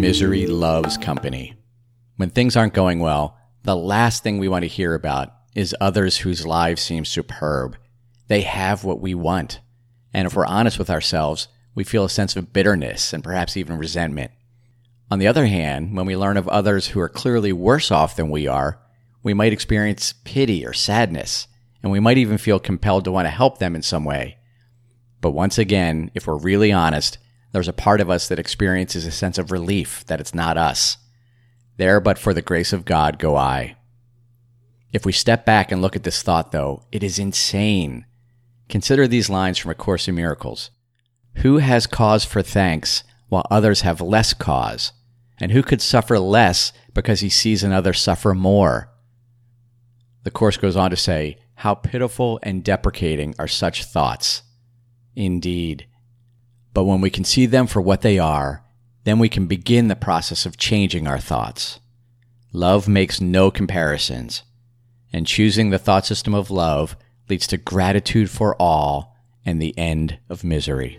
misery loves company. When things aren't going well, the last thing we want to hear about is others whose lives seem superb. They have what we want. And if we're honest with ourselves, we feel a sense of bitterness and perhaps even resentment. On the other hand, when we learn of others who are clearly worse off than we are, we might experience pity or sadness, and we might even feel compelled to want to help them in some way. But once again, if we're really honest, there's a part of us that experiences a sense of relief that it's not us. There, but for the grace of God, go I. If we step back and look at this thought, though, it is insane. Consider these lines from A Course in Miracles Who has cause for thanks while others have less cause? And who could suffer less because he sees another suffer more? The Course goes on to say, How pitiful and deprecating are such thoughts. Indeed. But when we can see them for what they are, then we can begin the process of changing our thoughts. Love makes no comparisons, and choosing the thought system of love leads to gratitude for all and the end of misery.